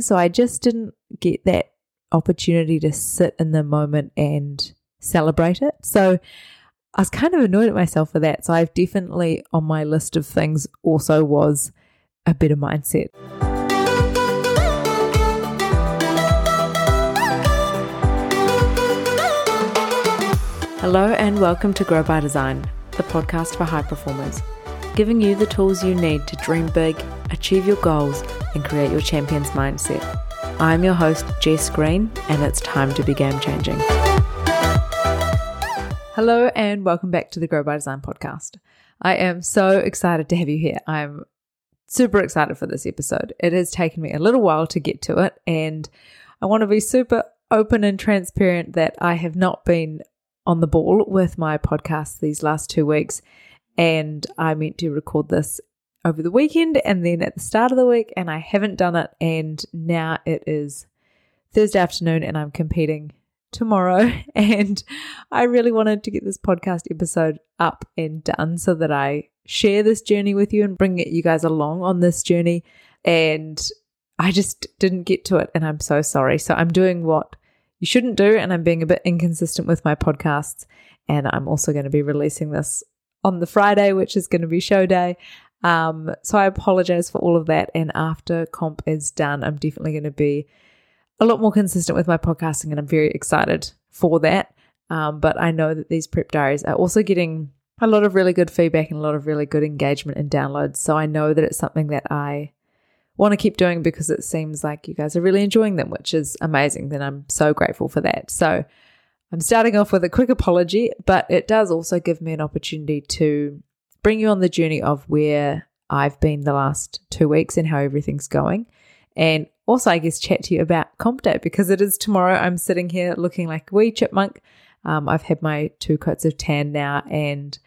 So I just didn't get that opportunity to sit in the moment and celebrate it. So I was kind of annoyed at myself for that. So I've definitely on my list of things also was a better mindset. Hello and welcome to Grow by Design, the podcast for high performers, giving you the tools you need to dream big, achieve your goals, and create your champion's mindset. I'm your host, Jess Green, and it's time to be game changing. Hello, and welcome back to the Grow by Design podcast. I am so excited to have you here. I'm super excited for this episode. It has taken me a little while to get to it, and I want to be super open and transparent that I have not been on the ball with my podcast these last two weeks. And I meant to record this over the weekend and then at the start of the week, and I haven't done it. And now it is Thursday afternoon, and I'm competing tomorrow. And I really wanted to get this podcast episode up and done so that I share this journey with you and bring you guys along on this journey. And I just didn't get to it, and I'm so sorry. So I'm doing what you shouldn't do, and I'm being a bit inconsistent with my podcasts. And I'm also going to be releasing this on the Friday, which is going to be show day. Um, so I apologize for all of that. And after comp is done, I'm definitely going to be a lot more consistent with my podcasting, and I'm very excited for that. Um, but I know that these prep diaries are also getting a lot of really good feedback and a lot of really good engagement and downloads. So I know that it's something that I want to keep doing because it seems like you guys are really enjoying them, which is amazing. Then I'm so grateful for that. So I'm starting off with a quick apology, but it does also give me an opportunity to bring you on the journey of where I've been the last two weeks and how everything's going. And also, I guess, chat to you about comp day because it is tomorrow. I'm sitting here looking like a wee chipmunk. Um, I've had my two coats of tan now and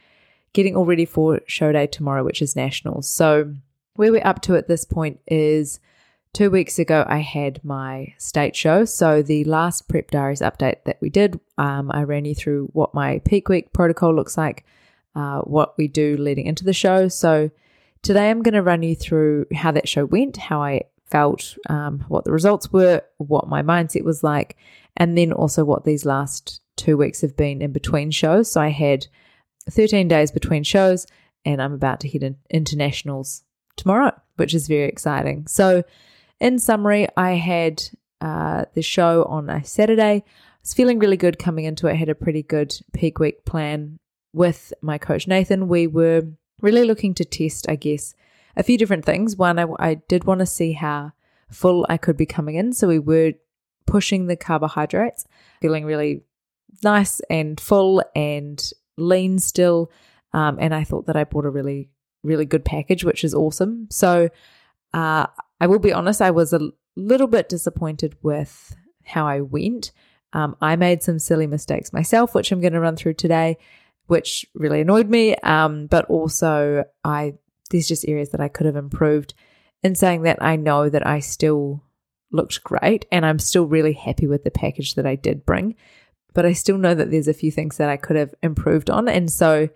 getting all ready for show day tomorrow, which is nationals. So, where we're up to at this point is two weeks ago, I had my state show. So, the last Prep Diaries update that we did, um, I ran you through what my peak week protocol looks like uh, what we do leading into the show. So today I'm going to run you through how that show went, how I felt, um, what the results were, what my mindset was like, and then also what these last two weeks have been in between shows. So I had 13 days between shows, and I'm about to head in internationals tomorrow, which is very exciting. So, in summary, I had uh, the show on a Saturday. I was feeling really good coming into it. I had a pretty good peak week plan with my coach Nathan, we were really looking to test, I guess, a few different things. One, I, I did want to see how full I could be coming in. So we were pushing the carbohydrates, feeling really nice and full and lean still. Um, and I thought that I bought a really, really good package, which is awesome. So uh, I will be honest, I was a little bit disappointed with how I went. Um, I made some silly mistakes myself, which I'm going to run through today which really annoyed me. Um, but also, I there's just areas that I could have improved. In saying that, I know that I still looked great, and I'm still really happy with the package that I did bring. But I still know that there's a few things that I could have improved on, and so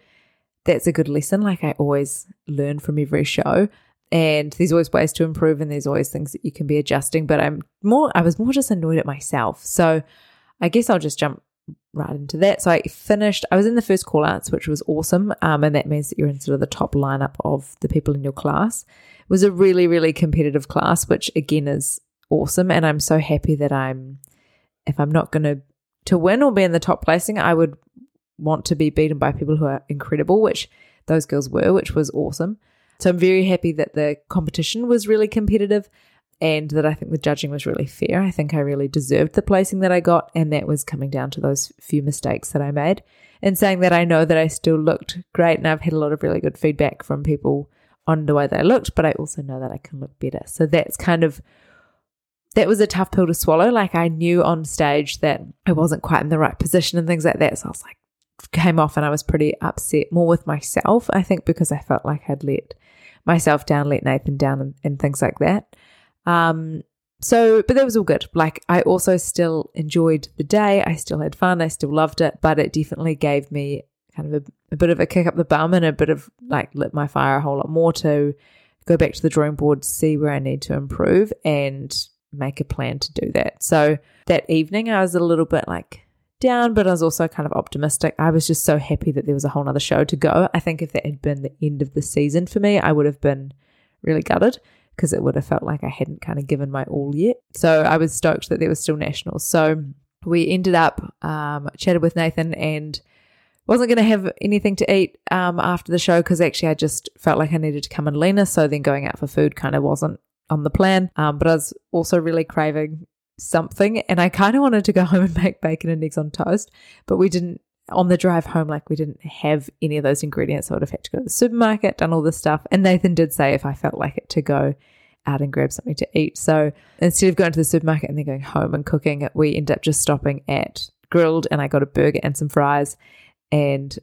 that's a good lesson. Like I always learn from every show. And there's always ways to improve, and there's always things that you can be adjusting. But I'm more, I was more just annoyed at myself. So I guess I'll just jump right into that. So I finished, I was in the first call outs, which was awesome. Um, and that means that you're in sort of the top lineup of the people in your class. It was a really, really competitive class, which again is awesome. And I'm so happy that I'm, if I'm not going to, to win or be in the top placing, I would want to be beaten by people who are incredible, which those girls were, which was awesome. So I'm very happy that the competition was really competitive and that I think the judging was really fair. I think I really deserved the placing that I got, and that was coming down to those few mistakes that I made. And saying that I know that I still looked great, and I've had a lot of really good feedback from people on the way that I looked, but I also know that I can look better. So that's kind of that was a tough pill to swallow. Like I knew on stage that I wasn't quite in the right position and things like that. So I was like, came off and I was pretty upset more with myself, I think, because I felt like I'd let myself down, let Nathan down, and, and things like that. Um, so, but that was all good. Like, I also still enjoyed the day. I still had fun. I still loved it, but it definitely gave me kind of a, a bit of a kick up the bum and a bit of like lit my fire a whole lot more to go back to the drawing board, see where I need to improve. And make a plan to do that. So that evening, I was a little bit like down, but I was also kind of optimistic. I was just so happy that there was a whole other show to go. I think if that had been the end of the season for me, I would have been really gutted because it would have felt like I hadn't kind of given my all yet. So I was stoked that there was still nationals. So we ended up um, chatted with Nathan and wasn't going to have anything to eat um, after the show because actually I just felt like I needed to come in leaner. So then going out for food kind of wasn't on the plan. Um, but I was also really craving something and I kind of wanted to go home and make bacon and eggs on toast, but we didn't. On the drive home, like we didn't have any of those ingredients, so I would have had to go to the supermarket, done all this stuff. And Nathan did say if I felt like it to go out and grab something to eat. So instead of going to the supermarket and then going home and cooking, we ended up just stopping at Grill'd and I got a burger and some fries and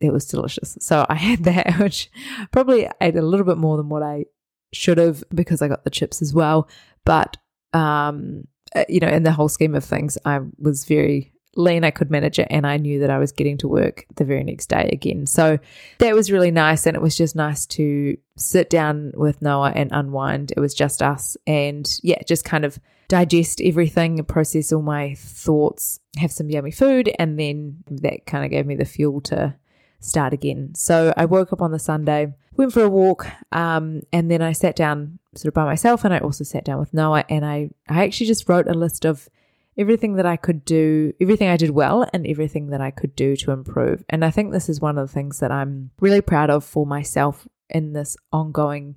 it was delicious. So I had that, which probably ate a little bit more than what I should have because I got the chips as well. But, um, Uh, you know, in the whole scheme of things, I was very lean. I could manage it, and I knew that I was getting to work the very next day again. So that was really nice. And it was just nice to sit down with Noah and unwind. It was just us, and yeah, just kind of digest everything, process all my thoughts, have some yummy food, and then that kind of gave me the fuel to start again. So I woke up on the Sunday, went for a walk, um, and then I sat down sort of by myself, and I also sat down with Noah, and I I actually just wrote a list of everything that I could do, everything I did well, and everything that I could do to improve. And I think this is one of the things that I'm really proud of for myself in this ongoing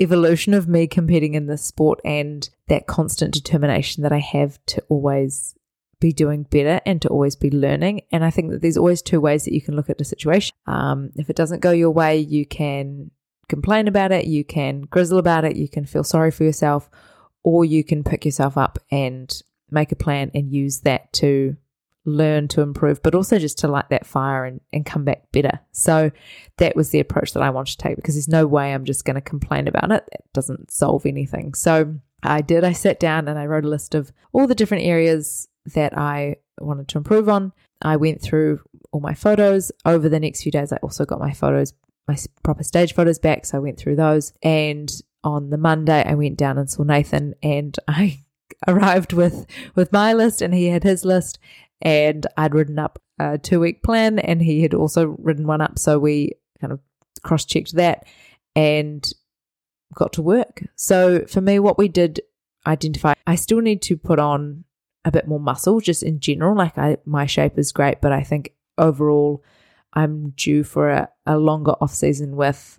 evolution of me competing in this sport and that constant determination that I have to always be doing better and to always be learning. And I think that there's always two ways that you can look at the situation. Um, if it doesn't go your way, you can complain about it, you can grizzle about it, you can feel sorry for yourself, or you can pick yourself up and make a plan and use that to learn to improve, but also just to light that fire and, and come back better. So that was the approach that I wanted to take because there's no way I'm just going to complain about it. It doesn't solve anything. So I did. I sat down and I wrote a list of all the different areas that I wanted to improve on. I went through all my photos. Over the next few days, I also got my photos, my proper stage photos back. So I went through those. And on the Monday, I went down and saw Nathan and I arrived with with my list and he had his list and I'd written up a two week plan and he had also written one up. So we kind of cross checked that and got to work. So for me, what we did identify, I still need to put on a bit more muscle just in general. Like I, my shape is great, but I think overall I'm due for a, a longer off season with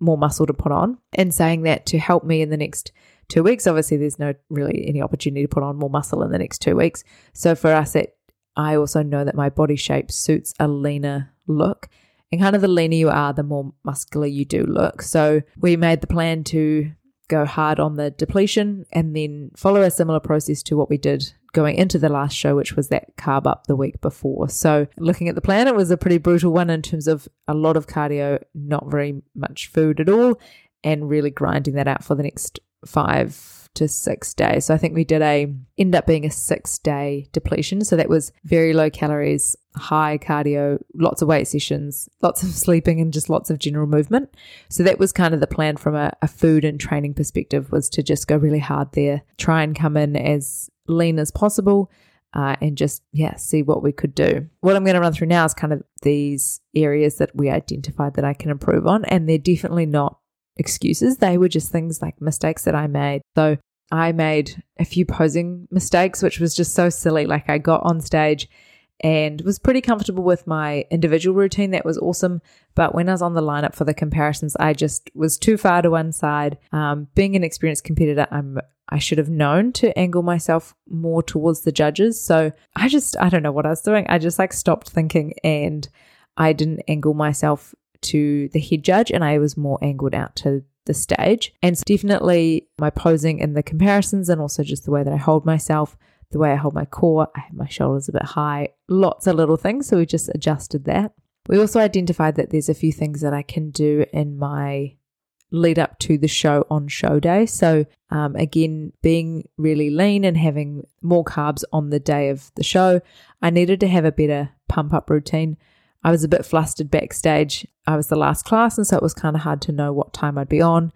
more muscle to put on. And saying that to help me in the next two weeks, obviously there's no really any opportunity to put on more muscle in the next two weeks. So for us, it I also know that my body shape suits a leaner look. And kind of the leaner you are, the more muscular you do look. So we made the plan to go hard on the depletion and then follow a similar process to what we did going into the last show, which was that carb up the week before. So looking at the plan, it was a pretty brutal one in terms of a lot of cardio, not very much food at all, and really grinding that out for the next five to six days. So I think we did a end up being a six day depletion. So that was very low calories, high cardio, lots of weight sessions, lots of sleeping, and just lots of general movement. So that was kind of the plan from a, a food and training perspective was to just go really hard there, try and come in as lean as possible. Uh, and just yeah see what we could do what i'm going to run through now is kind of these areas that we identified that i can improve on and they're definitely not excuses they were just things like mistakes that i made so I made a few posing mistakes, which was just so silly. Like I got on stage and was pretty comfortable with my individual routine. That was awesome. But when I was on the lineup for the comparisons, I just was too far to one side. Um, being an experienced competitor, I'm I should have known to angle myself more towards the judges. So I just I don't know what I was doing. I just like stopped thinking and I didn't angle myself to the head judge and I was more angled out to the stage. And so definitely my posing and the comparisons, and also just the way that I hold myself, the way I hold my core, I have my shoulders a bit high, lots of little things. So we just adjusted that. We also identified that there's a few things that I can do in my lead up to the show on show day. So, um, again, being really lean and having more carbs on the day of the show, I needed to have a better pump up routine. I was a bit flustered backstage. I was the last class, and so it was kind of hard to know what time I'd be on.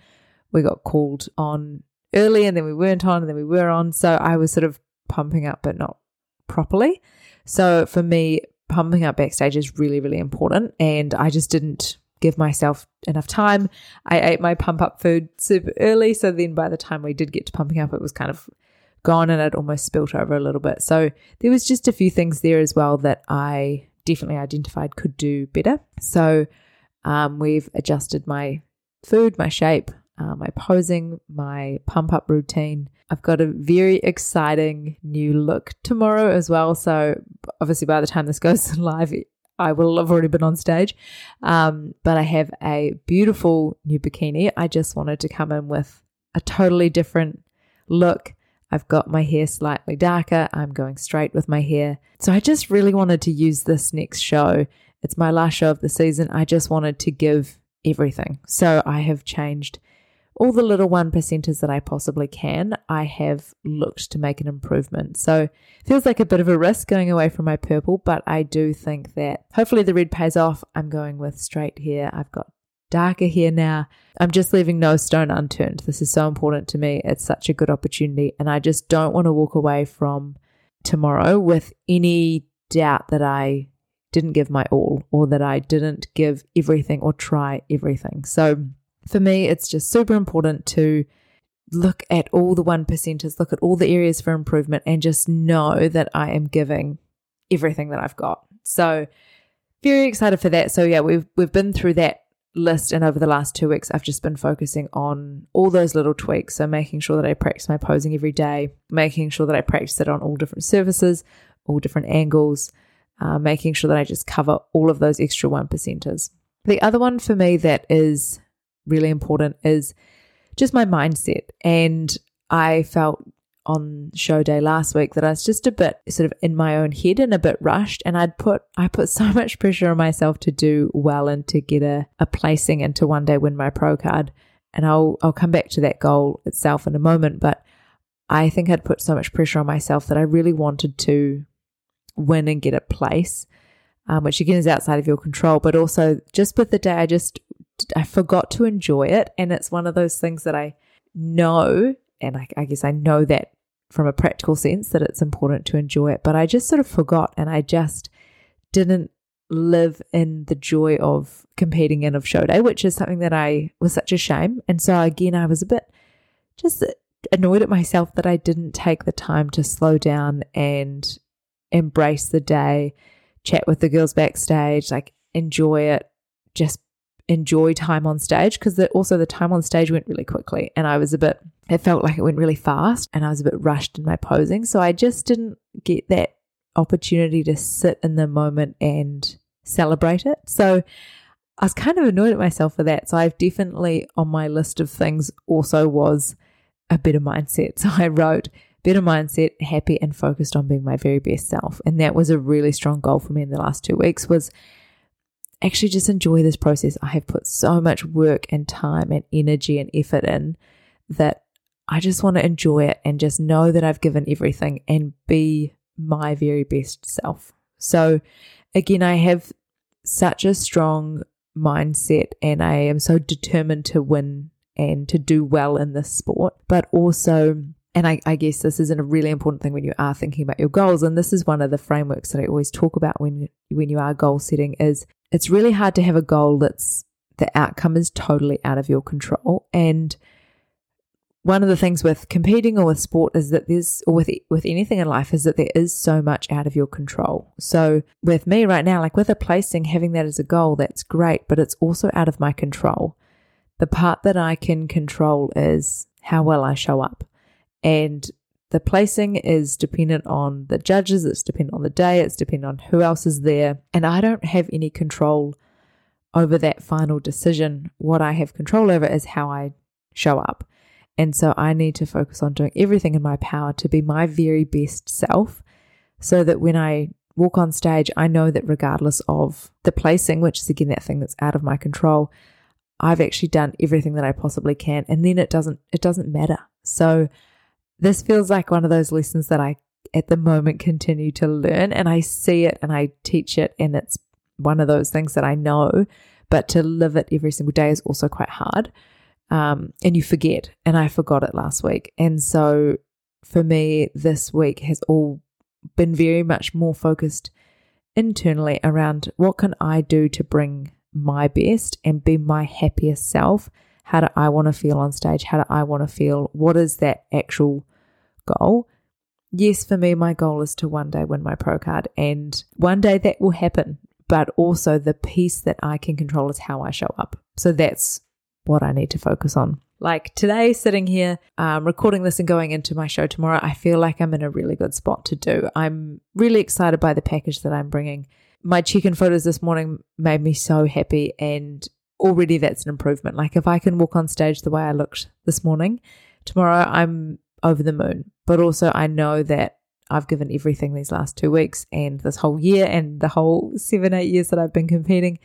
We got called on early and then we weren't on and then we were on. So I was sort of pumping up, but not properly. So for me, pumping up backstage is really, really important. And I just didn't give myself enough time. I ate my pump up food super early. So then by the time we did get to pumping up, it was kind of gone and it almost spilt over a little bit. So there was just a few things there as well that I definitely identified could do better. So um, we've adjusted my food, my shape, uh, my posing, my pump up routine. I've got a very exciting new look tomorrow as well. So, obviously, by the time this goes live, I will have already been on stage. Um, but I have a beautiful new bikini. I just wanted to come in with a totally different look. I've got my hair slightly darker. I'm going straight with my hair. So I just really wanted to use this next show. It's my last show of the season. I just wanted to give everything. So I have changed all the little one percenters that I possibly can, I have looked to make an improvement. So feels like a bit of a risk going away from my purple, but I do think that hopefully the red pays off. I'm going with straight hair. I've got darker here now. I'm just leaving no stone unturned. This is so important to me. It's such a good opportunity. And I just don't want to walk away from tomorrow with any doubt that I didn't give my all or that I didn't give everything or try everything. So for me, it's just super important to look at all the one percenters, look at all the areas for improvement, and just know that I am giving everything that I've got. So very excited for that. So yeah, we've we've been through that list and over the last two weeks I've just been focusing on all those little tweaks. So making sure that I practice my posing every day, making sure that I practice it on all different surfaces, all different angles, uh, making sure that I just cover all of those extra one percenters. The other one for me that is really important is just my mindset. And I felt on show day last week that I was just a bit sort of in my own head and a bit rushed and I'd put I put so much pressure on myself to do well and to get a, a placing and to one day win my pro card. And I'll I'll come back to that goal itself in a moment, but I think I'd put so much pressure on myself that I really wanted to win and get a place. Um, which again is outside of your control, but also just with the day, I just I forgot to enjoy it. And it's one of those things that I know, and I, I guess I know that from a practical sense that it's important to enjoy it, but I just sort of forgot and I just didn't live in the joy of competing and of show day, which is something that I was such a shame. And so again, I was a bit just annoyed at myself that I didn't take the time to slow down and embrace the day, chat with the girls backstage, like enjoy it, just enjoy time on stage because also the time on stage went really quickly and I was a bit, it felt like it went really fast and I was a bit rushed in my posing. So I just didn't get that opportunity to sit in the moment and celebrate it. So I was kind of annoyed at myself for that. So I've definitely on my list of things also was a better mindset. So I wrote better mindset, happy and focused on being my very best self. And that was a really strong goal for me in the last two weeks was actually just enjoy this process. I have put so much work and time and energy and effort in that I just want to enjoy it and just know that I've given everything and be my very best self. So, again, I have such a strong mindset and I am so determined to win and to do well in this sport, but also and I, I, guess this is a really important thing when you are thinking about your goals. And this is one of the frameworks that I always talk about when when you are goal setting is it's really hard to have a goal that's the outcome is totally out of your control. And one of the things with competing or with sport is that there's or with with anything in life is that there is so much out of your control. So with me right now, like with a placing, having that as a goal, that's great, but it's also out of my control. The part that I can control is how well I show up. And the placing is dependent on the judges, it's dependent on the day, it's dependent on who else is there. And I don't have any control over that final decision. What I have control over is how I show up. And so I need to focus on doing everything in my power to be my very best self so that when I walk on stage, I know that regardless of the placing, which is again that thing that's out of my control, I've actually done everything that I possibly can. And then it doesn't it doesn't matter. So this feels like one of those lessons that I at the moment continue to learn and I see it and I teach it and it's one of those things that I know, but to live it every single day is also quite hard. um, and you forget. And I forgot it last week. And so for me, this week has all been very much more focused internally around what can I do to bring my best and be my happiest self. How do I want to feel on stage? How do I want to feel? What is that actual goal? Yes, for me, my goal is to one day win my pro card, and one day that will happen. But also, the piece that I can control is how I show up. So that's what I need to focus on. Like today, sitting here, um, recording this and going into my show tomorrow, I feel like I'm in a really good spot to do. I'm really excited by the package that I'm bringing. My check-in photos this morning made me so happy, and already that's an improvement. Like if I can walk on stage the way I looked this morning, tomorrow I'm over the moon. But also, I know that I've given everything these last two weeks and this whole year and the whole seven, eight years that I've been competing.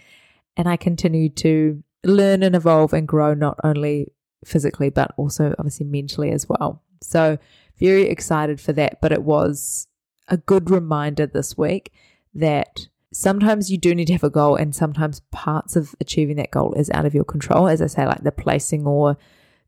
And I continue to learn and evolve and grow not only physically, but also obviously mentally as well. So, very excited for that. But it was a good reminder this week that sometimes you do need to have a goal, and sometimes parts of achieving that goal is out of your control. As I say, like the placing or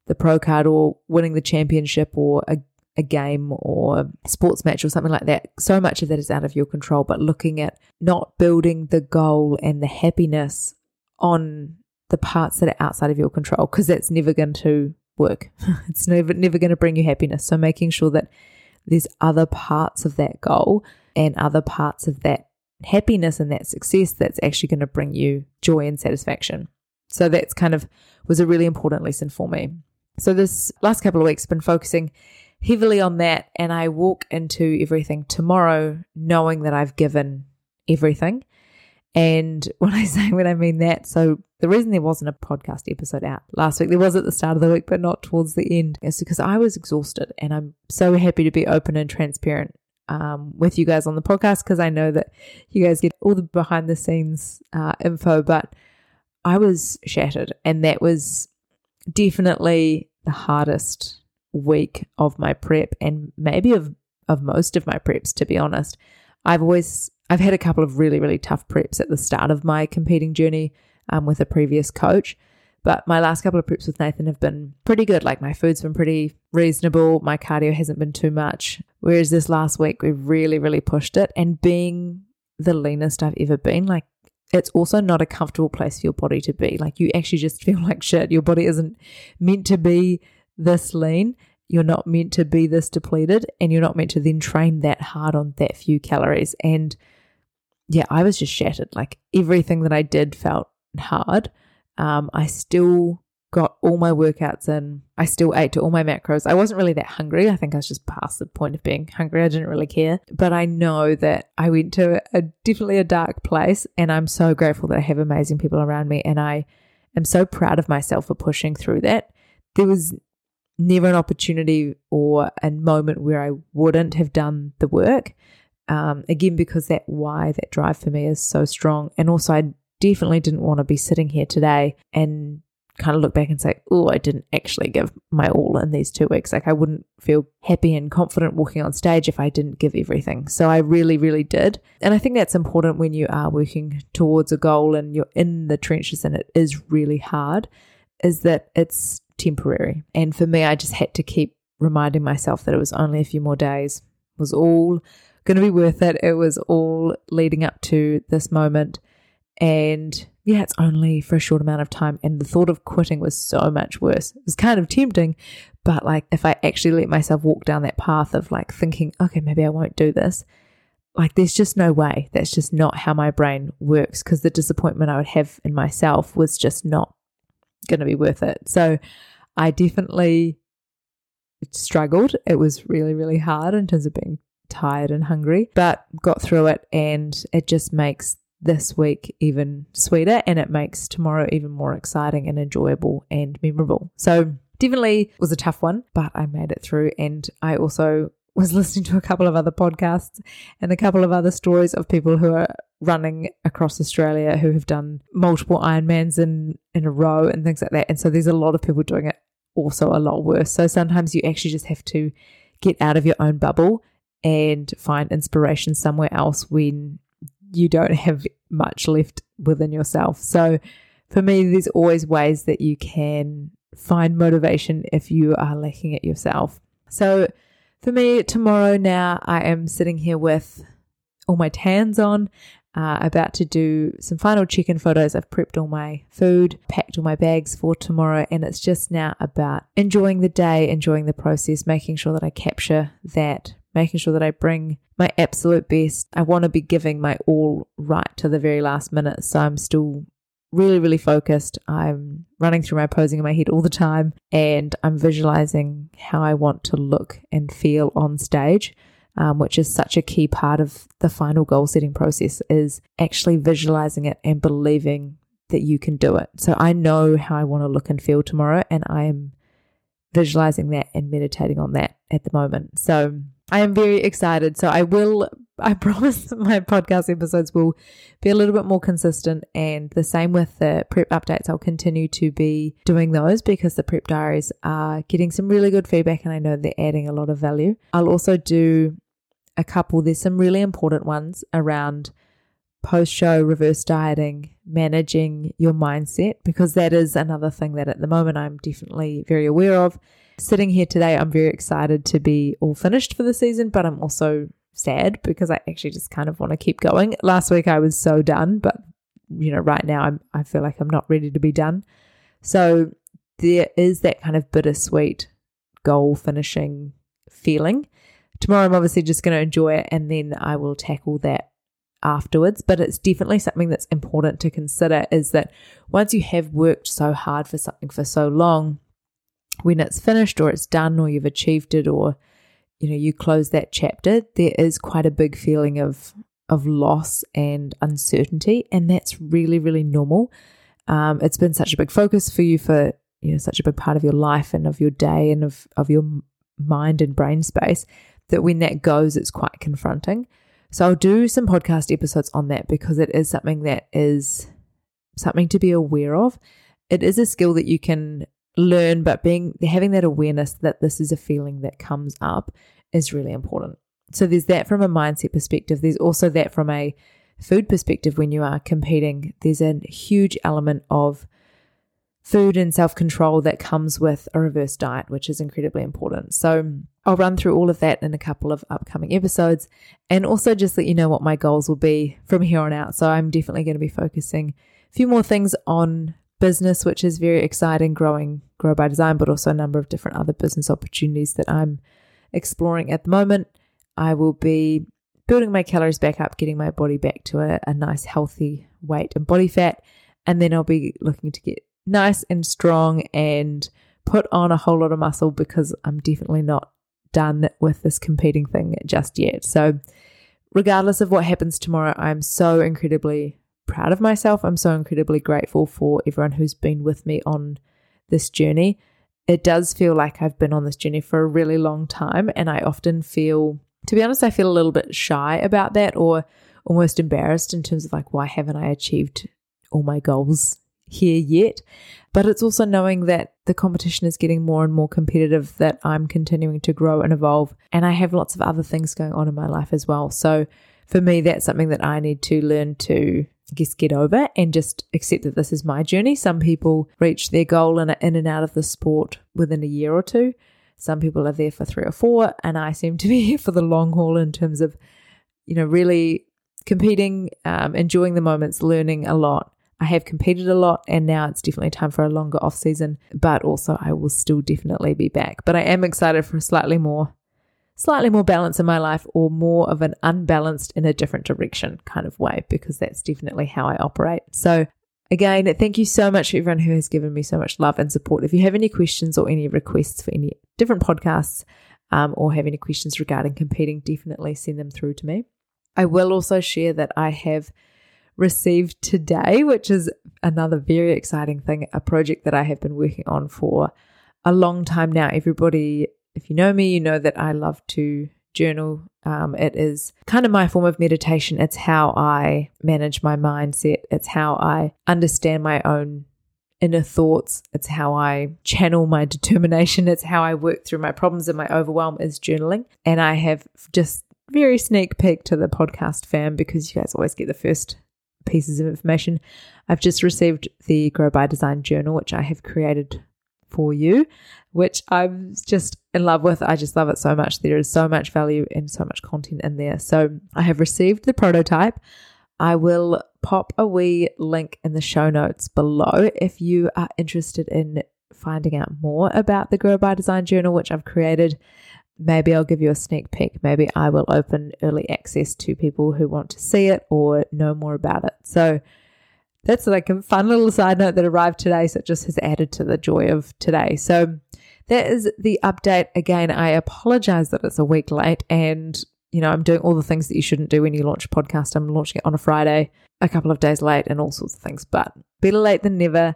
the pro card or winning the championship or a, a game or a sports match or something like that. So much of that is out of your control, but looking at not building the goal and the happiness on the parts that are outside of your control because that's never going to work. it's never never going to bring you happiness. So making sure that there's other parts of that goal and other parts of that happiness and that success that's actually going to bring you joy and satisfaction. So that's kind of was a really important lesson for me. So this last couple of weeks been focusing heavily on that and I walk into everything tomorrow knowing that I've given everything and when I say when I mean that, so the reason there wasn't a podcast episode out last week, there was at the start of the week, but not towards the end, is because I was exhausted. And I'm so happy to be open and transparent um, with you guys on the podcast because I know that you guys get all the behind the scenes uh, info. But I was shattered, and that was definitely the hardest week of my prep, and maybe of of most of my preps, to be honest. I've always I've had a couple of really, really tough preps at the start of my competing journey um, with a previous coach. But my last couple of preps with Nathan have been pretty good. Like my food's been pretty reasonable. My cardio hasn't been too much. Whereas this last week, we really, really pushed it. And being the leanest I've ever been, like it's also not a comfortable place for your body to be. Like you actually just feel like shit. Your body isn't meant to be this lean. You're not meant to be this depleted. And you're not meant to then train that hard on that few calories. And yeah, I was just shattered. Like everything that I did felt hard. Um, I still got all my workouts in. I still ate to all my macros. I wasn't really that hungry. I think I was just past the point of being hungry. I didn't really care. But I know that I went to a, definitely a dark place and I'm so grateful that I have amazing people around me and I am so proud of myself for pushing through that. There was never an opportunity or a moment where I wouldn't have done the work. Um, again, because that why, that drive for me is so strong. And also, I definitely didn't want to be sitting here today and kind of look back and say, oh, I didn't actually give my all in these two weeks. Like, I wouldn't feel happy and confident walking on stage if I didn't give everything. So, I really, really did. And I think that's important when you are working towards a goal and you're in the trenches and it is really hard, is that it's temporary. And for me, I just had to keep reminding myself that it was only a few more days, it was all going to be worth it. It was all leading up to this moment. And yeah, it's only for a short amount of time. And the thought of quitting was so much worse. It was kind of tempting, but like if I actually let myself walk down that path of like thinking, okay, maybe I won't do this, like there's just no way. That's just not how my brain works because the disappointment I would have in myself was just not going to be worth it. So I definitely struggled. It was really, really hard in terms of being tired and hungry, but got through it and it just makes this week even sweeter and it makes tomorrow even more exciting and enjoyable and memorable. So definitely was a tough one, but I made it through and I also was listening to a couple of other podcasts and a couple of other stories of people who are running across Australia who have done multiple Ironmans in, in a row and things like that. And so there's a lot of people doing it also a lot worse. So sometimes you actually just have to get out of your own bubble and find inspiration somewhere else when you don't have much left within yourself. So for me, there's always ways that you can find motivation if you are lacking it yourself. So for me, tomorrow now, I am sitting here with all my tans on, uh, about to do some final check in photos. I've prepped all my food, packed all my bags for tomorrow, and it's just now about enjoying the day, enjoying the process, making sure that I capture that, making sure that I bring my absolute best. I want to be giving my all right to the very last minute. So I'm still really, really focused. I'm running through my posing in my head all the time and I'm visualizing how I want to look and feel on stage. Um, which is such a key part of the final goal setting process is actually visualizing it and believing that you can do it. So I know how I want to look and feel tomorrow, and I am visualizing that and meditating on that at the moment. So I am very excited. So I will, I promise my podcast episodes will be a little bit more consistent. And the same with the prep updates. I'll continue to be doing those because the prep diaries are getting some really good feedback and I know they're adding a lot of value. I'll also do a couple, there's some really important ones around post show reverse dieting, managing your mindset, because that is another thing that at the moment I'm definitely very aware of Sitting here today, I'm very excited to be all finished for the season, but I'm also sad because I actually just kind of want to keep going. Last week I was so done, but you know, right now I'm I feel like I'm not ready to be done. So there is that kind of bittersweet goal finishing feeling. Tomorrow I'm obviously just going to enjoy it and then I will tackle that afterwards, but it's definitely something that's important to consider is that once you have worked so hard for something for so long, when it's finished or it's done or you've achieved it or you know you close that chapter there is quite a big feeling of of loss and uncertainty and that's really really normal. Um, it's been such a big focus for you for you know such a big part of your life and of your day and of of your mind and brain space that when that goes it's quite confronting. So i'll do some podcast episodes on that because it is something that is something to be aware of. It is a skill that you can learn, but being having that awareness that this is a feeling that comes up is really important. So there's that from a mindset perspective. There's also that from a food perspective when you are competing. There's a huge element of food and self control that comes with a reverse diet, which is incredibly important. So I'll run through all of that in a couple of upcoming episodes and also just let you know what my goals will be from here on out. So I'm definitely going to be focusing a few more things on business, which is very exciting, growing Grow by Design, but also a number of different other business opportunities that I'm exploring at the moment. I will be building my calories back up, getting my body back to a, a nice, healthy weight and body fat. And then I'll be looking to get nice and strong and put on a whole lot of muscle because I'm definitely not done with this competing thing just yet. So, regardless of what happens tomorrow, I'm so incredibly proud of myself. I'm so incredibly grateful for everyone who's been with me on this journey. It does feel like I've been on this journey for a really long time. And I often feel, to be honest, I feel a little bit shy about that or almost embarrassed in terms of like, why haven't I achieved all my goals here yet? But it's also knowing that the competition is getting more and more competitive, that I'm continuing to grow and evolve. And I have lots of other things going on in my life as well. So for me, that's something that I need to learn to guess, get over and just accept that this is my journey. Some people reach their goal and are in and out of the sport within a year or two. Some people are there for three or four, and I seem to be here for the long haul in terms of, you know, really competing, um, enjoying the moments, learning a lot. I have competed a lot, and now it's definitely time for a longer off season. But also, I will still definitely be back. But I am excited for a slightly more slightly more balance in my life or more of an unbalanced in a different direction kind of way, because that's definitely how I operate. So, again, thank you so much for everyone who has given me so much love and support. If you have any questions or any requests for any different podcasts um, or have any questions regarding competing, definitely send them through to me. I will also share that I have received today, which is another very exciting thing, a project that I have been working on for a long time now. Everybody if you know me, you know that I love to journal. Um, it is kind of my form of meditation. It's how I manage my mindset, it's how I understand my own inner thoughts. It's how I channel my determination. It's how I work through my problems and my overwhelm is journaling. And I have just very sneak peek to the podcast fam because you guys always get the first pieces of information. I've just received the Grow by Design journal, which I have created for you, which I'm just in love with. I just love it so much. There is so much value and so much content in there. So I have received the prototype. I will pop a wee link in the show notes below if you are interested in finding out more about the Grow by Design journal, which I've created. Maybe I'll give you a sneak peek. Maybe I will open early access to people who want to see it or know more about it. So that's like a fun little side note that arrived today. So it just has added to the joy of today. So that is the update. Again, I apologize that it's a week late and you know, I'm doing all the things that you shouldn't do when you launch a podcast. I'm launching it on a Friday, a couple of days late, and all sorts of things. But better late than never.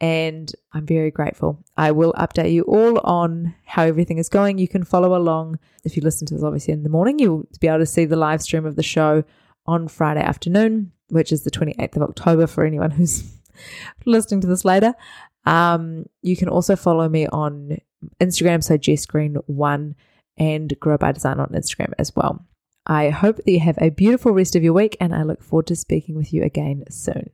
And I'm very grateful. I will update you all on how everything is going. You can follow along. If you listen to this, obviously, in the morning, you'll be able to see the live stream of the show on Friday afternoon, which is the 28th of October for anyone who's listening to this later. Um, you can also follow me on Instagram, so Jess Green one and Grow by Design on Instagram as well. I hope that you have a beautiful rest of your week and I look forward to speaking with you again soon.